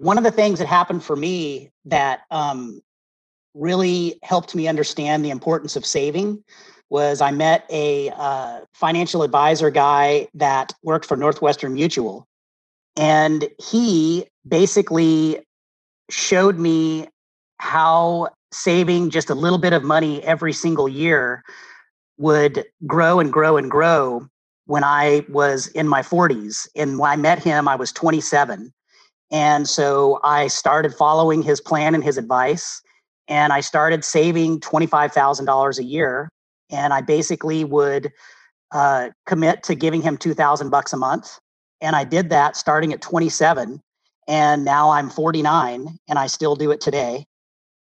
one of the things that happened for me that um, really helped me understand the importance of saving was I met a uh, financial advisor guy that worked for Northwestern Mutual. And he basically showed me how saving just a little bit of money every single year would grow and grow and grow when I was in my 40s. And when I met him, I was 27. And so I started following his plan and his advice. And I started saving $25,000 a year and I basically would uh, commit to giving him 2000 bucks a month. And I did that starting at 27 and now I'm 49 and I still do it today.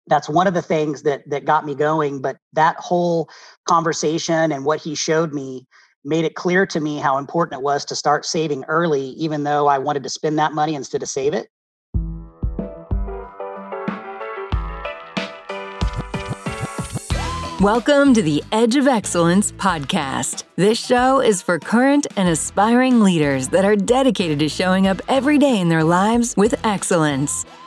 That's one of the things that that got me going, but that whole conversation and what he showed me made it clear to me how important it was to start saving early even though I wanted to spend that money instead of save it. Welcome to the Edge of Excellence podcast. This show is for current and aspiring leaders that are dedicated to showing up every day in their lives with excellence.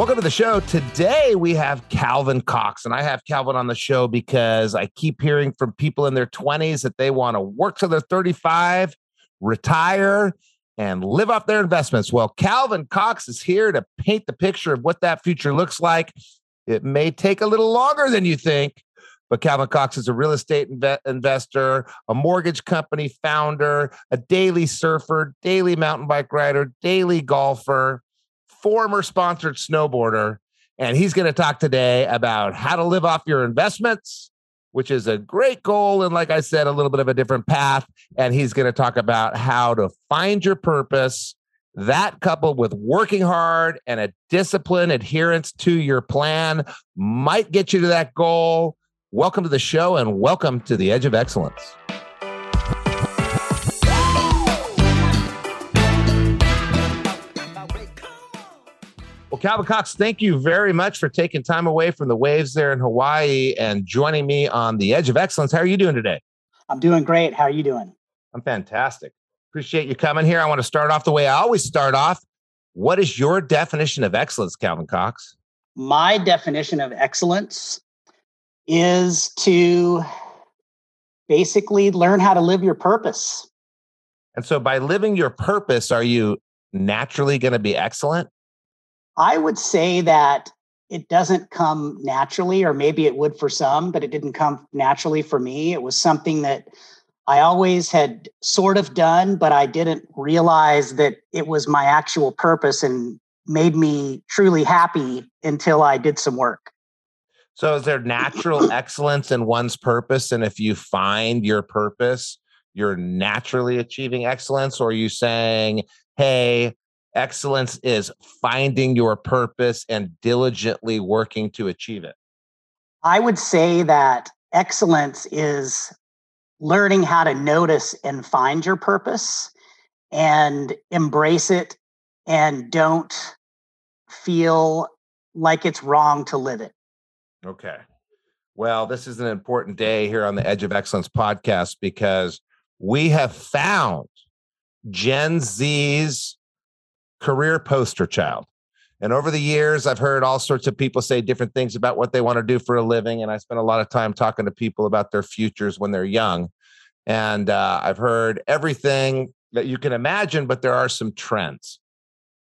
Welcome to the show. Today we have Calvin Cox, and I have Calvin on the show because I keep hearing from people in their 20s that they want to work till they're 35, retire, and live off their investments. Well, Calvin Cox is here to paint the picture of what that future looks like. It may take a little longer than you think, but Calvin Cox is a real estate inve- investor, a mortgage company founder, a daily surfer, daily mountain bike rider, daily golfer former sponsored snowboarder. And he's going to talk today about how to live off your investments, which is a great goal. And like I said, a little bit of a different path. And he's going to talk about how to find your purpose. That coupled with working hard and a disciplined adherence to your plan might get you to that goal. Welcome to the show and welcome to the Edge of Excellence. Calvin Cox, thank you very much for taking time away from the waves there in Hawaii and joining me on the Edge of Excellence. How are you doing today? I'm doing great. How are you doing? I'm fantastic. Appreciate you coming here. I want to start off the way I always start off. What is your definition of excellence, Calvin Cox? My definition of excellence is to basically learn how to live your purpose. And so, by living your purpose, are you naturally going to be excellent? I would say that it doesn't come naturally, or maybe it would for some, but it didn't come naturally for me. It was something that I always had sort of done, but I didn't realize that it was my actual purpose and made me truly happy until I did some work. So, is there natural excellence in one's purpose? And if you find your purpose, you're naturally achieving excellence? Or are you saying, hey, Excellence is finding your purpose and diligently working to achieve it. I would say that excellence is learning how to notice and find your purpose and embrace it and don't feel like it's wrong to live it. Okay. Well, this is an important day here on the Edge of Excellence podcast because we have found Gen Z's career poster child. And over the years, I've heard all sorts of people say different things about what they want to do for a living. And I spend a lot of time talking to people about their futures when they're young. And uh, I've heard everything that you can imagine, but there are some trends.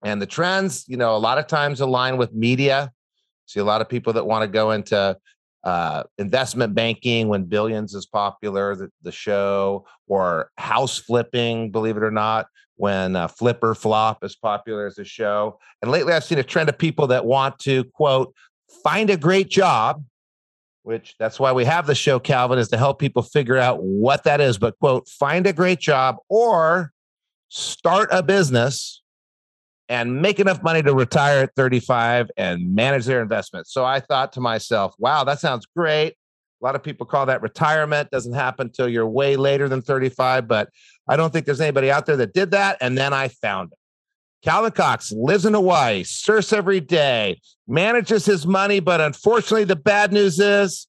And the trends, you know, a lot of times align with media. See a lot of people that want to go into uh, investment banking when billions is popular, the, the, show, or house flipping, believe it or not, when uh, Flip or Flop is popular as a show. And lately I've seen a trend of people that want to, quote, find a great job, which that's why we have the show, Calvin, is to help people figure out what that is. But, quote, find a great job or start a business and make enough money to retire at 35 and manage their investments. So I thought to myself, wow, that sounds great. A lot of people call that retirement. Doesn't happen until you're way later than 35, but I don't think there's anybody out there that did that. And then I found it. Calvin Cox lives in Hawaii, surfs every day, manages his money, but unfortunately, the bad news is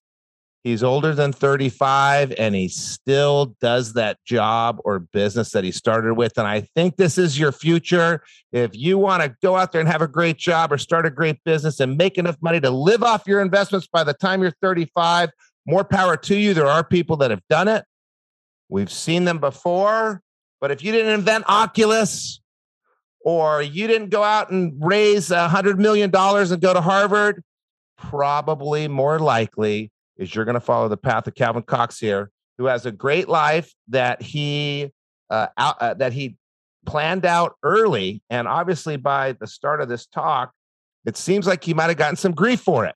he's older than 35 and he still does that job or business that he started with. And I think this is your future. If you want to go out there and have a great job or start a great business and make enough money to live off your investments by the time you're 35, more power to you. There are people that have done it. We've seen them before. But if you didn't invent Oculus, or you didn't go out and raise a hundred million dollars and go to Harvard, probably more likely is you're going to follow the path of Calvin Cox here, who has a great life that he uh, out, uh, that he planned out early, and obviously by the start of this talk, it seems like he might have gotten some grief for it.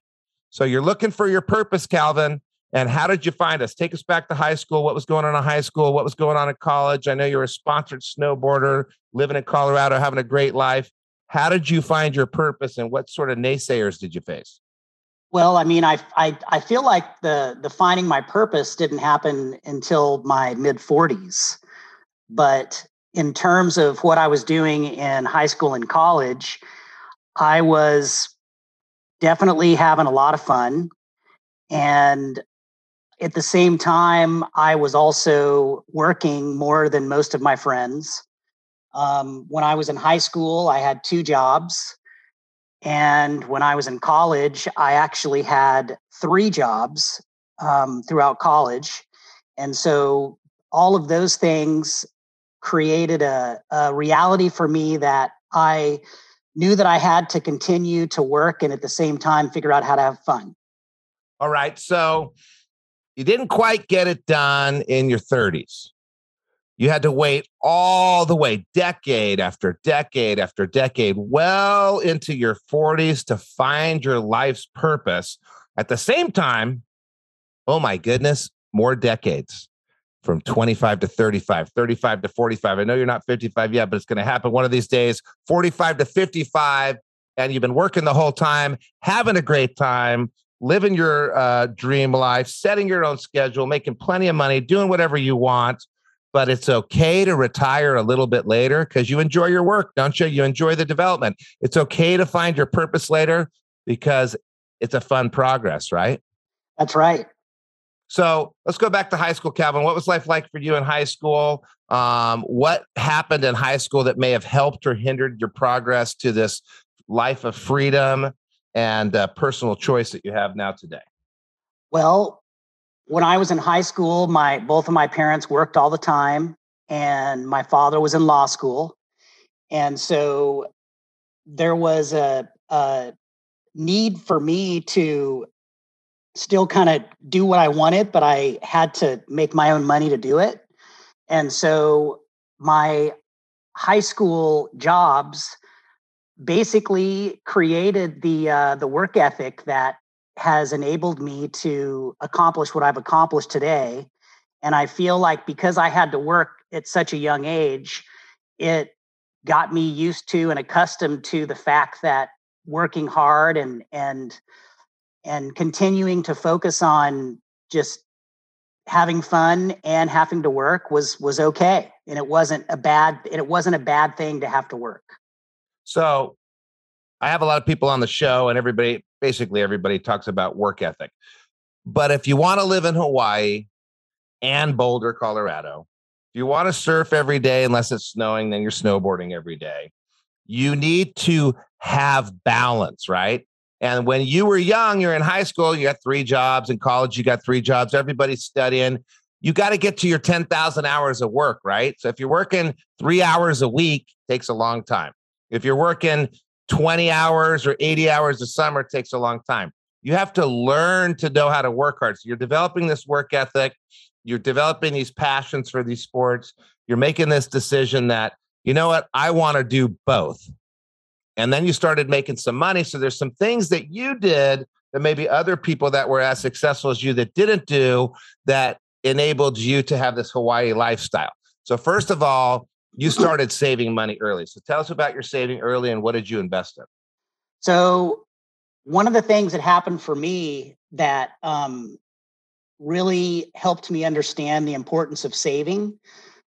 So you're looking for your purpose, Calvin. And how did you find us? Take us back to high school. What was going on in high school? What was going on in college? I know you're a sponsored snowboarder, living in Colorado, having a great life. How did you find your purpose and what sort of naysayers did you face? Well, I mean, I, I, I feel like the, the finding my purpose didn't happen until my mid 40s. But in terms of what I was doing in high school and college, I was definitely having a lot of fun. And at the same time, I was also working more than most of my friends. Um, when I was in high school, I had two jobs. And when I was in college, I actually had three jobs um, throughout college. And so all of those things created a, a reality for me that I knew that I had to continue to work and at the same time figure out how to have fun. All right. So you didn't quite get it done in your 30s. You had to wait all the way, decade after decade after decade, well into your 40s to find your life's purpose. At the same time, oh my goodness, more decades from 25 to 35, 35 to 45. I know you're not 55 yet, but it's going to happen one of these days, 45 to 55. And you've been working the whole time, having a great time, living your uh, dream life, setting your own schedule, making plenty of money, doing whatever you want. But it's okay to retire a little bit later because you enjoy your work, don't you? You enjoy the development. It's okay to find your purpose later because it's a fun progress, right? That's right. So let's go back to high school, Calvin. What was life like for you in high school? Um, what happened in high school that may have helped or hindered your progress to this life of freedom and uh, personal choice that you have now today? Well, when I was in high school, my both of my parents worked all the time, and my father was in law school, and so there was a, a need for me to still kind of do what I wanted, but I had to make my own money to do it. And so my high school jobs basically created the uh, the work ethic that has enabled me to accomplish what I've accomplished today. And I feel like because I had to work at such a young age, it got me used to and accustomed to the fact that working hard and and and continuing to focus on just having fun and having to work was was okay and it wasn't a bad and it wasn't a bad thing to have to work so I have a lot of people on the show, and everybody, basically everybody, talks about work ethic. But if you want to live in Hawaii and Boulder, Colorado, if you want to surf every day, unless it's snowing, then you're snowboarding every day. You need to have balance, right? And when you were young, you're in high school, you got three jobs. In college, you got three jobs. Everybody's studying. You got to get to your 10,000 hours of work, right? So if you're working three hours a week, takes a long time. If you're working 20 hours or 80 hours a summer, takes a long time. You have to learn to know how to work hard. So you're developing this work ethic, you're developing these passions for these sports, you're making this decision that, you know what, I want to do both. And then you started making some money. So there's some things that you did that maybe other people that were as successful as you that didn't do that enabled you to have this Hawaii lifestyle. So, first of all, you started saving money early. So tell us about your saving early and what did you invest in? So, one of the things that happened for me that um, really helped me understand the importance of saving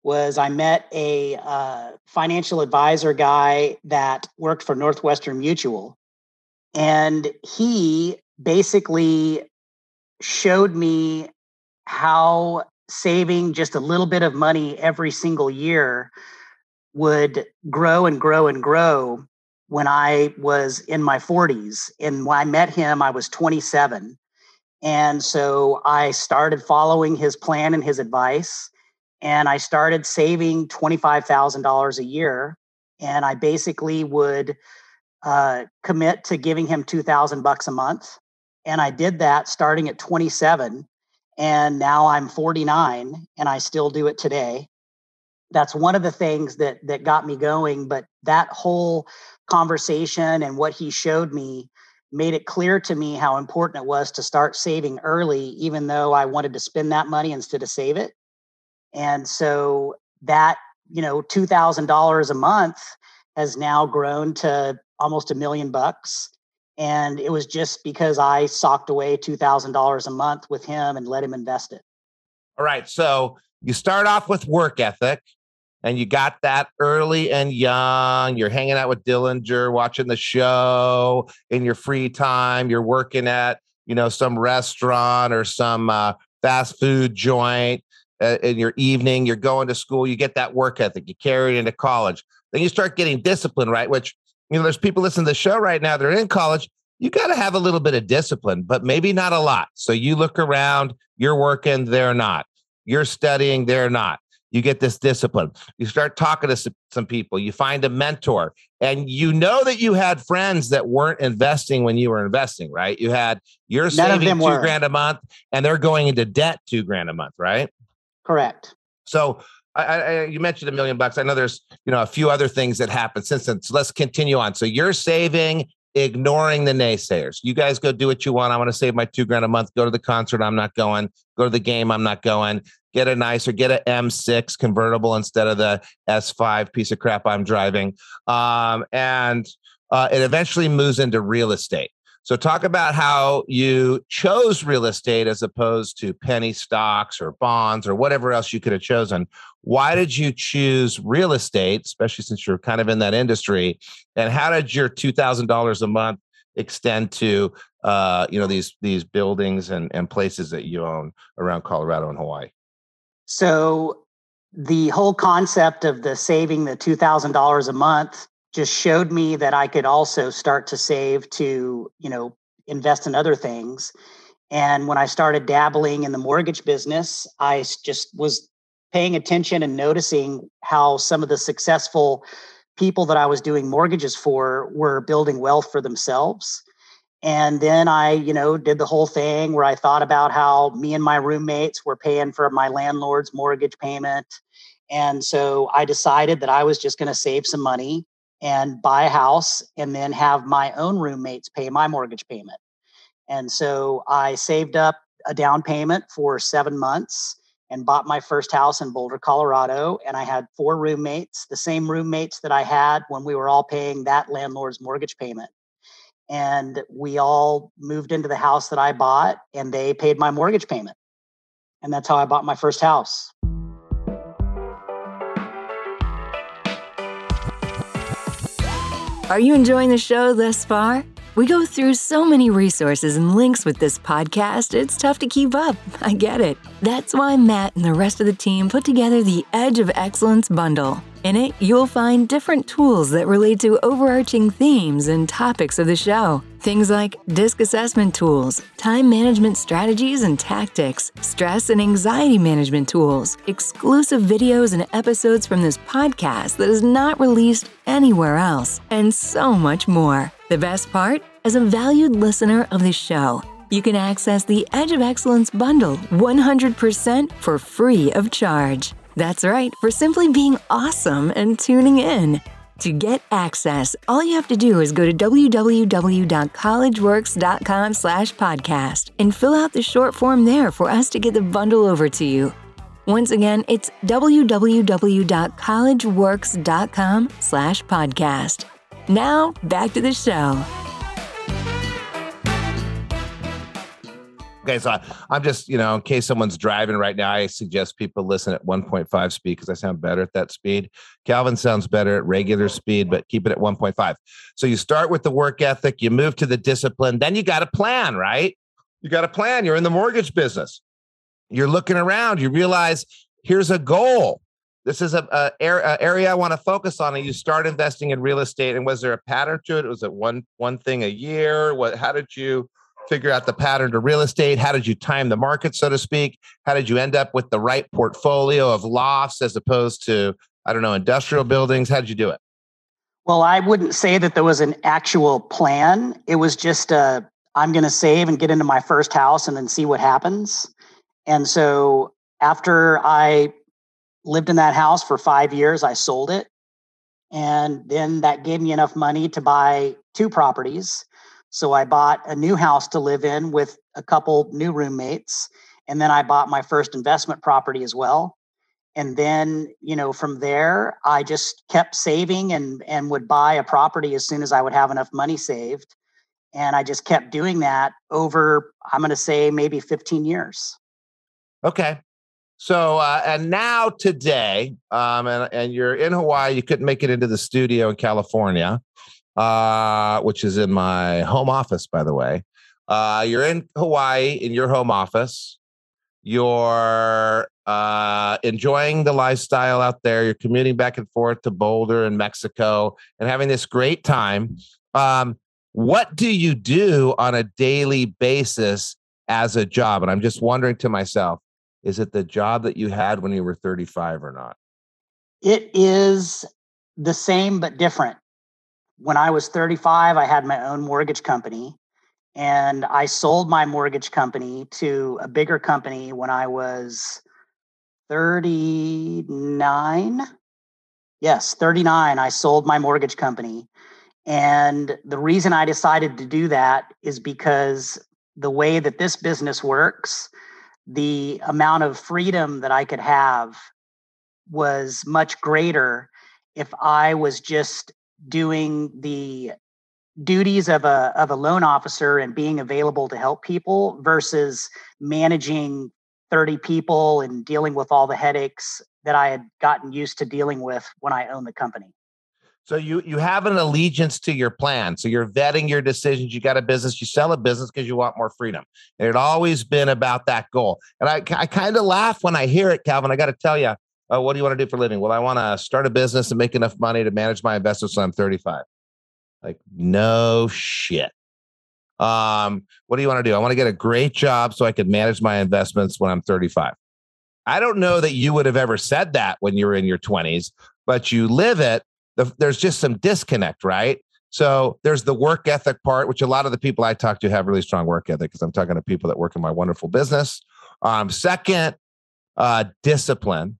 was I met a uh, financial advisor guy that worked for Northwestern Mutual. And he basically showed me how saving just a little bit of money every single year would grow and grow and grow when I was in my 40s. And when I met him, I was 27. And so I started following his plan and his advice. And I started saving $25,000 a year. And I basically would uh, commit to giving him 2000 bucks a month. And I did that starting at 27. And now I'm 49 and I still do it today that's one of the things that that got me going but that whole conversation and what he showed me made it clear to me how important it was to start saving early even though i wanted to spend that money instead of save it. And so that you know $2000 a month has now grown to almost a million bucks. And it was just because i socked away $2000 a month with him and let him invest it. All right so you start off with work ethic and you got that early and young. You're hanging out with Dillinger, watching the show in your free time. You're working at, you know, some restaurant or some uh, fast food joint uh, in your evening. You're going to school. You get that work ethic. You carry it into college. Then you start getting discipline, right? Which, you know, there's people listening to the show right now. They're in college. You got to have a little bit of discipline, but maybe not a lot. So you look around, you're working, they're not. You're studying, they're not you get this discipline. You start talking to some people, you find a mentor, and you know that you had friends that weren't investing when you were investing, right? You had you're None saving two were. grand a month and they're going into debt two grand a month, right? Correct. So I, I, you mentioned a million bucks. I know there's you know a few other things that happened since then. So let's continue on. So you're saving, ignoring the naysayers. You guys go do what you want. I want to save my two grand a month. Go to the concert. I'm not going. Go to the game. I'm not going get a nicer, get an M6 convertible instead of the S5 piece of crap I'm driving. Um, and uh, it eventually moves into real estate. So, talk about how you chose real estate as opposed to penny stocks or bonds or whatever else you could have chosen. Why did you choose real estate, especially since you're kind of in that industry? And how did your two thousand dollars a month extend to uh, you know these these buildings and, and places that you own around Colorado and Hawaii? So the whole concept of the saving the $2000 a month just showed me that I could also start to save to, you know, invest in other things. And when I started dabbling in the mortgage business, I just was paying attention and noticing how some of the successful people that I was doing mortgages for were building wealth for themselves. And then I, you know, did the whole thing where I thought about how me and my roommates were paying for my landlord's mortgage payment. And so I decided that I was just going to save some money and buy a house and then have my own roommates pay my mortgage payment. And so I saved up a down payment for seven months and bought my first house in Boulder, Colorado. And I had four roommates, the same roommates that I had when we were all paying that landlord's mortgage payment and we all moved into the house that I bought and they paid my mortgage payment. And that's how I bought my first house. Are you enjoying the show thus far? We go through so many resources and links with this podcast, it's tough to keep up. I get it. That's why Matt and the rest of the team put together the Edge of Excellence bundle. In it, you'll find different tools that relate to overarching themes and topics of the show. Things like disc assessment tools, time management strategies and tactics, stress and anxiety management tools, exclusive videos and episodes from this podcast that is not released anywhere else, and so much more. The best part? As a valued listener of the show, you can access the Edge of Excellence bundle 100% for free of charge. That's right, for simply being awesome and tuning in. To get access, all you have to do is go to www.collegeworks.com slash podcast and fill out the short form there for us to get the bundle over to you. Once again, it's www.collegeworks.com slash podcast. Now, back to the show. Okay, so I, I'm just, you know, in case someone's driving right now, I suggest people listen at 1.5 speed because I sound better at that speed. Calvin sounds better at regular speed, but keep it at 1.5. So you start with the work ethic, you move to the discipline, then you got a plan, right? You got a plan. You're in the mortgage business. You're looking around, you realize here's a goal. This is a, a, a area I want to focus on, and you start investing in real estate. And was there a pattern to it? Was it one one thing a year? What? How did you? Figure out the pattern to real estate? How did you time the market, so to speak? How did you end up with the right portfolio of lofts as opposed to, I don't know, industrial buildings? How did you do it? Well, I wouldn't say that there was an actual plan. It was just a, I'm going to save and get into my first house and then see what happens. And so after I lived in that house for five years, I sold it. And then that gave me enough money to buy two properties so I bought a new house to live in with a couple new roommates. And then I bought my first investment property as well. And then, you know, from there, I just kept saving and and would buy a property as soon as I would have enough money saved. And I just kept doing that over, I'm going to say maybe 15 years. Okay. So, uh, and now today, um, and, and you're in Hawaii, you couldn't make it into the studio in California uh, which is in my home office, by the way. Uh, you're in Hawaii in your home office. You're uh, enjoying the lifestyle out there. You're commuting back and forth to Boulder and Mexico and having this great time. Um, what do you do on a daily basis as a job? And I'm just wondering to myself, is it the job that you had when you were 35 or not? It is the same but different when I was 35, I had my own mortgage company. And I sold my mortgage company to a bigger company when I was 39. Yes, 39. I sold my mortgage company. And the reason I decided to do that is because the way that this business works, the amount of freedom that I could have was much greater if I was just doing the duties of a of a loan officer and being available to help people versus managing 30 people and dealing with all the headaches that I had gotten used to dealing with when I owned the company. So you you have an allegiance to your plan. So you're vetting your decisions. You got a business. You sell a business because you want more freedom. It always been about that goal. And I I kind of laugh when I hear it, Calvin. I got to tell you, oh, what do you want to do for a living? Well, I want to start a business and make enough money to manage my investments when I'm 35. Like, no shit. Um, what do you want to do? I want to get a great job so I can manage my investments when I'm 35. I don't know that you would have ever said that when you were in your 20s, but you live it. The, there's just some disconnect, right? So there's the work ethic part, which a lot of the people I talk to have really strong work ethic because I'm talking to people that work in my wonderful business. Um, second, uh, discipline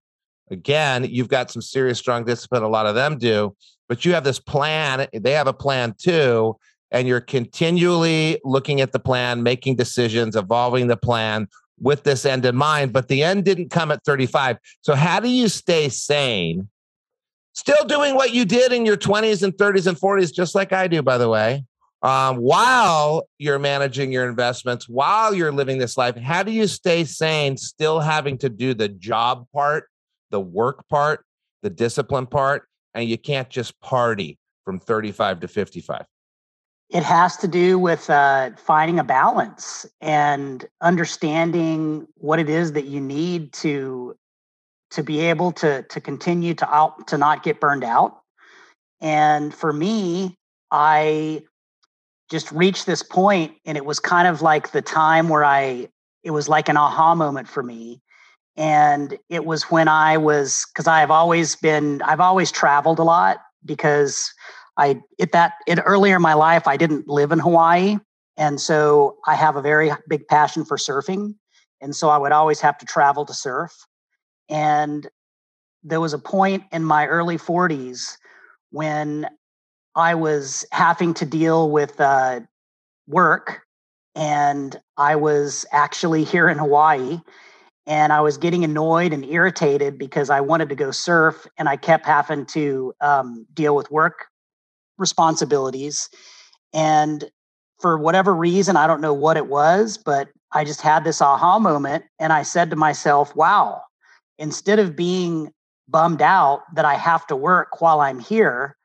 again, you've got some serious, strong discipline. A lot of them do, but you have this plan. They have a plan too. And you're continually looking at the plan, making decisions, evolving the plan with this end in mind. But the end didn't come at 35. So, how do you stay sane? Still doing what you did in your 20s and 30s and 40s, just like I do, by the way, um, while you're managing your investments, while you're living this life, how do you stay sane, still having to do the job part the work part, the discipline part, and you can't just party from 35 to 55? It has to do with uh, finding a balance and understanding what it is that you need to to be able to to continue to out to not get burned out. And for me, I just reached this point, and it was kind of like the time where I it was like an aha moment for me and it was when i was because i've always been i've always traveled a lot because i at that in earlier in my life i didn't live in hawaii. And so i have a very big passion for surfing. And so i would always have to travel to surf. And there was a point in my early 40s when i was having to deal with uh, work and i was actually here in hawaii and I was getting annoyed and irritated because I wanted to go surf and I kept having to um, deal with work responsibilities. And for whatever reason, I don't know what it was, but I just had this aha moment and I said to myself, wow, instead of being bummed out that I have to work while I'm here,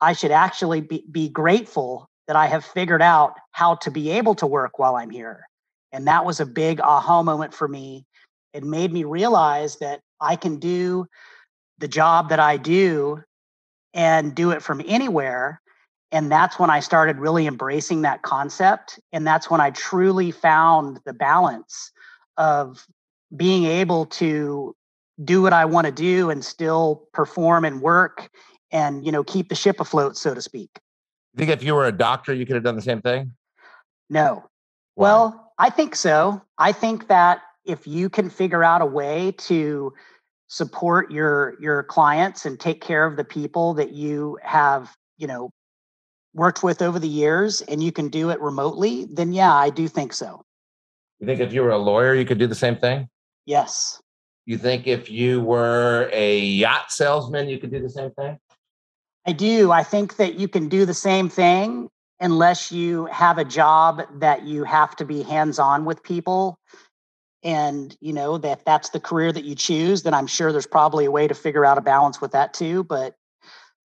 I should actually be, be grateful that I have figured out how to be able to work while I'm here. And that was a big aha moment for me. It made me realize that I can do the job that I do and do it from anywhere. And that's when I started really embracing that concept. And that's when I truly found the balance of being able to do what I want to do and still perform and work and you know keep the ship afloat, so to speak. You think if you were a doctor, you could have done the same thing? No. Why? Well, I think so. I think that if you can figure out a way to support your your clients and take care of the people that you have, you know, worked with over the years and you can do it remotely, then yeah, I do think so. You think if you were a lawyer, you could do the same thing? Yes. You think if you were a yacht salesman, you could do the same thing? I do. I think that you can do the same thing unless you have a job that you have to be hands on with people. And, you know, that that's the career that you choose, then I'm sure there's probably a way to figure out a balance with that too. But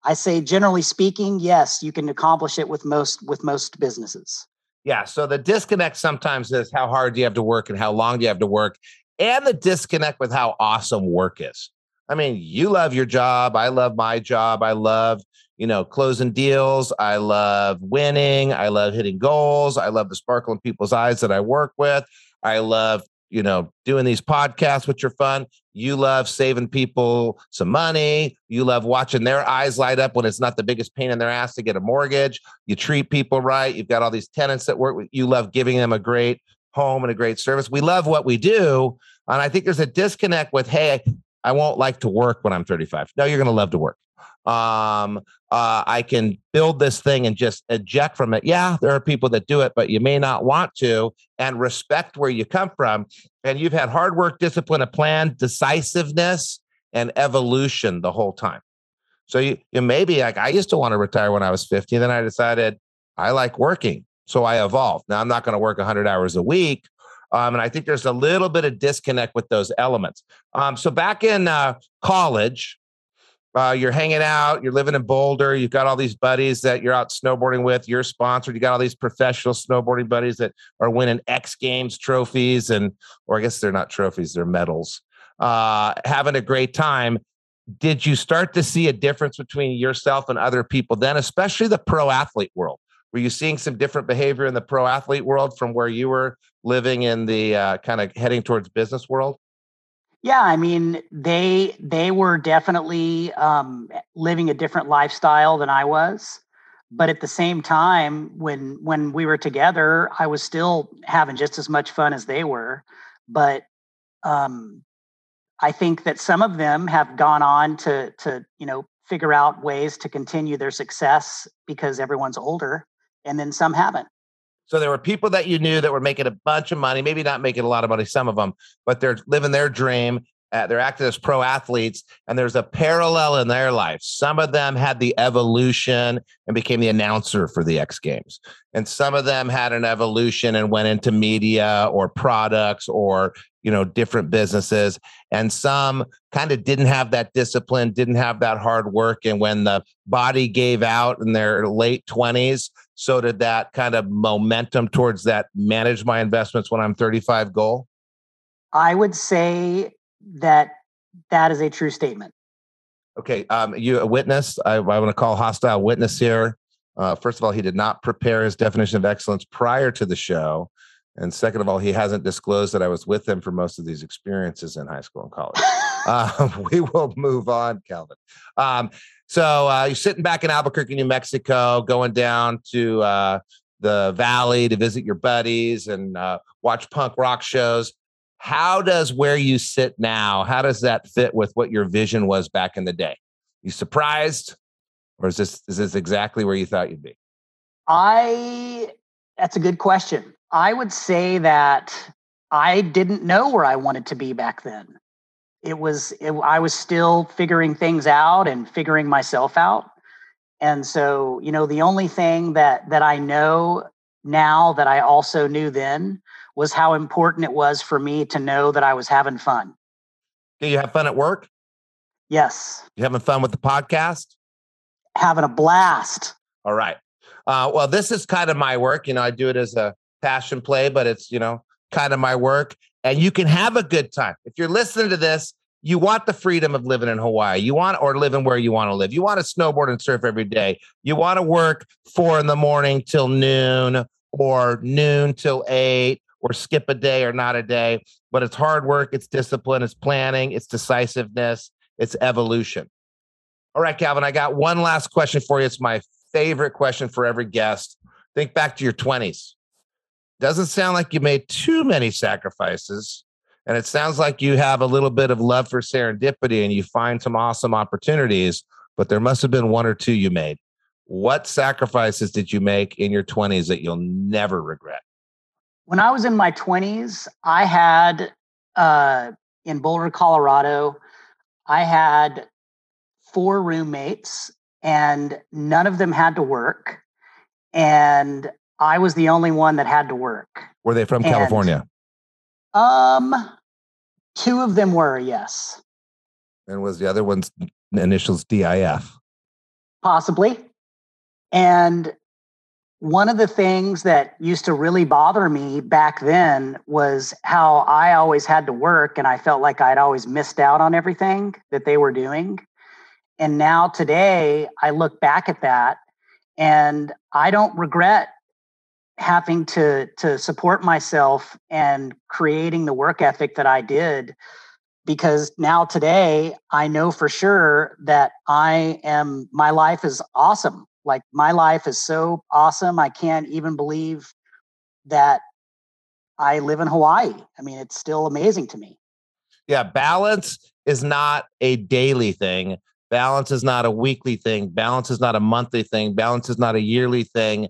I say generally speaking, yes, you can accomplish it with most with most businesses. Yeah. So the disconnect sometimes is how hard do you have to work and how long do you have to work, and the disconnect with how awesome work is. I mean, you love your job. I love my job. I love, you know, closing deals. I love winning. I love hitting goals. I love the sparkle in people's eyes that I work with. I love, you know, doing these podcasts, which are fun. You love saving people some money. You love watching their eyes light up when it's not the biggest pain in their ass to get a mortgage. You treat people right. You've got all these tenants that work with you. Love giving them a great home and a great service. We love what we do. And I think there's a disconnect with, hey, I won't like to work when I'm 35. No, you're going to love to work. Um, uh, I can build this thing and just eject from it. Yeah, there are people that do it, but you may not want to and respect where you come from. And you've had hard work, discipline, a plan, decisiveness, and evolution the whole time. So you, you maybe like I used to want to retire when I was 50. Then I decided I like working. So I evolved. Now I'm not going to work 100 hours a week, um, and I think there's a little bit of disconnect with those elements. Um, so back in uh, college, uh, you're hanging out, you're living in Boulder, you've got all these buddies that you're out snowboarding with, you're sponsored, you got all these professional snowboarding buddies that are winning X Games trophies, and or I guess they're not trophies, they're medals. Uh, having a great time. Did you start to see a difference between yourself and other people then, especially the pro athlete world? Were you seeing some different behavior in the pro athlete world from where you were living in the uh, kind of heading towards business world? Yeah, I mean they they were definitely um, living a different lifestyle than I was, but at the same time, when when we were together, I was still having just as much fun as they were. But um, I think that some of them have gone on to to you know figure out ways to continue their success because everyone's older and then some haven't. So there were people that you knew that were making a bunch of money, maybe not making a lot of money, some of them, but they're living their dream. Uh, they're acting as pro athletes, and there's a parallel in their life. Some of them had the evolution and became the announcer for the X Games, and some of them had an evolution and went into media or products or you know different businesses. And some kind of didn't have that discipline didn't have that hard work. And when the body gave out in their late 20s so did that kind of momentum towards that manage my investments when i'm 35 goal. I would say that that is a true statement okay um you a witness i, I want to call hostile witness here uh, first of all he did not prepare his definition of excellence prior to the show and second of all, he hasn't disclosed that I was with him for most of these experiences in high school and college. uh, we will move on, Calvin. Um, so uh, you're sitting back in Albuquerque, New Mexico, going down to uh, the valley to visit your buddies and uh, watch punk rock shows. How does where you sit now? How does that fit with what your vision was back in the day? You surprised, or is this is this exactly where you thought you'd be? I. That's a good question. I would say that I didn't know where I wanted to be back then. It was, it, I was still figuring things out and figuring myself out. And so, you know, the only thing that that I know now that I also knew then was how important it was for me to know that I was having fun. Do you have fun at work? Yes. You having fun with the podcast? Having a blast. All right. Uh, well, this is kind of my work. You know, I do it as a passion play, but it's, you know, kind of my work. And you can have a good time. If you're listening to this, you want the freedom of living in Hawaii. You want or living where you want to live. You want to snowboard and surf every day. You want to work four in the morning till noon or noon till eight or skip a day or not a day. But it's hard work, it's discipline, it's planning, it's decisiveness, it's evolution. All right, Calvin, I got one last question for you. It's my favorite question for every guest. Think back to your 20s. Doesn't sound like you made too many sacrifices. And it sounds like you have a little bit of love for serendipity and you find some awesome opportunities, but there must have been one or two you made. What sacrifices did you make in your 20s that you'll never regret? When I was in my 20s, I had uh, in Boulder, Colorado, I had four roommates and none of them had to work. And I was the only one that had to work. Were they from And- California? Um, two of them were, yes, And was the other one's initials DIF? possibly. And one of the things that used to really bother me back then was how I always had to work and I felt like I'd always missed out on everything that they were doing. And now today I look back at that and I don't regret having to to support myself and creating the work ethic that I did because now today I know for sure that I am my life is awesome. Like my life is so awesome. I can't even believe that I live in Hawaii. I mean, it's still amazing to me. Yeah, balance is not a daily thing. Balance is not a weekly thing. Balance is not a monthly thing. Balance is not a yearly thing.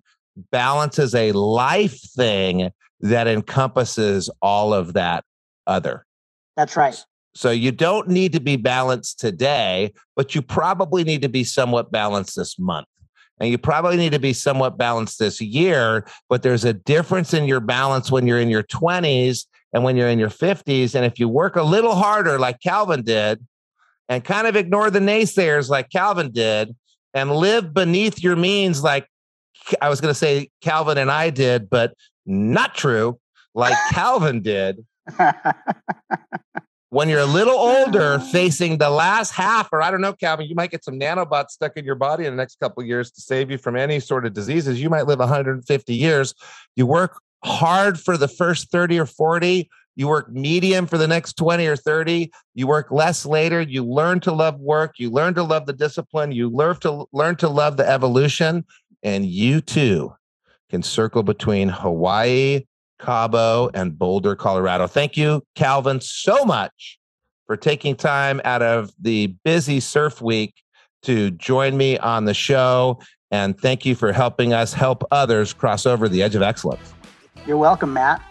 Balance is a life thing that encompasses all of that other. That's right. So you don't need to be balanced today, but you probably need to be somewhat balanced this month. And you probably need to be somewhat balanced this year, but there's a difference in your balance when you're in your 20s and when you're in your 50s. And if you work a little harder, like Calvin did, and kind of ignore the naysayers, like Calvin did, and live beneath your means, like I was going to say Calvin and I did, but not true, like Calvin did when you're a little older, facing the last half, or I don't know, Calvin, you might get some nanobots stuck in your body in the next couple of years to save you from any sort of diseases. You might live 150 years. You work hard for the first 30 or 40. You work medium for the next 20 or 30. You work less later. You learn to love work. You learn to love the discipline. You learn to learn to love the evolution. And you too can circle between Hawaii, Cabo, and Boulder, Colorado. Thank you, Calvin, so much for taking time out of the busy surf week to join me on the show. And thank you for helping us help others cross over the edge of excellence. You're welcome, Matt.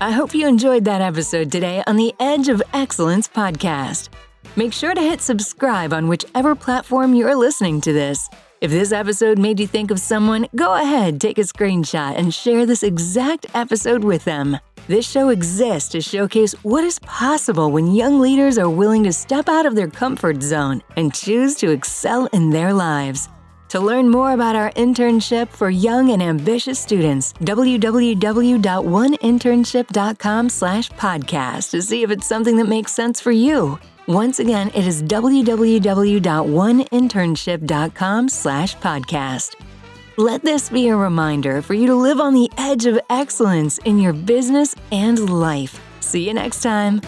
I hope you enjoyed that episode today on the Edge of Excellence podcast. Make sure to hit subscribe on whichever platform you're listening to this. If this episode made you think of someone, go ahead, take a screenshot, and share this exact episode with them. This show exists to showcase what is possible when young leaders are willing to step out of their comfort zone and choose to excel in their lives. To learn more about our internship for young and ambitious students, www.oneinternship.com/podcast to see if it's something that makes sense for you. Once again, it is www.oneinternship.com slash podcast. Let this be a reminder for you to live on the edge of excellence in your business and life. See you next time.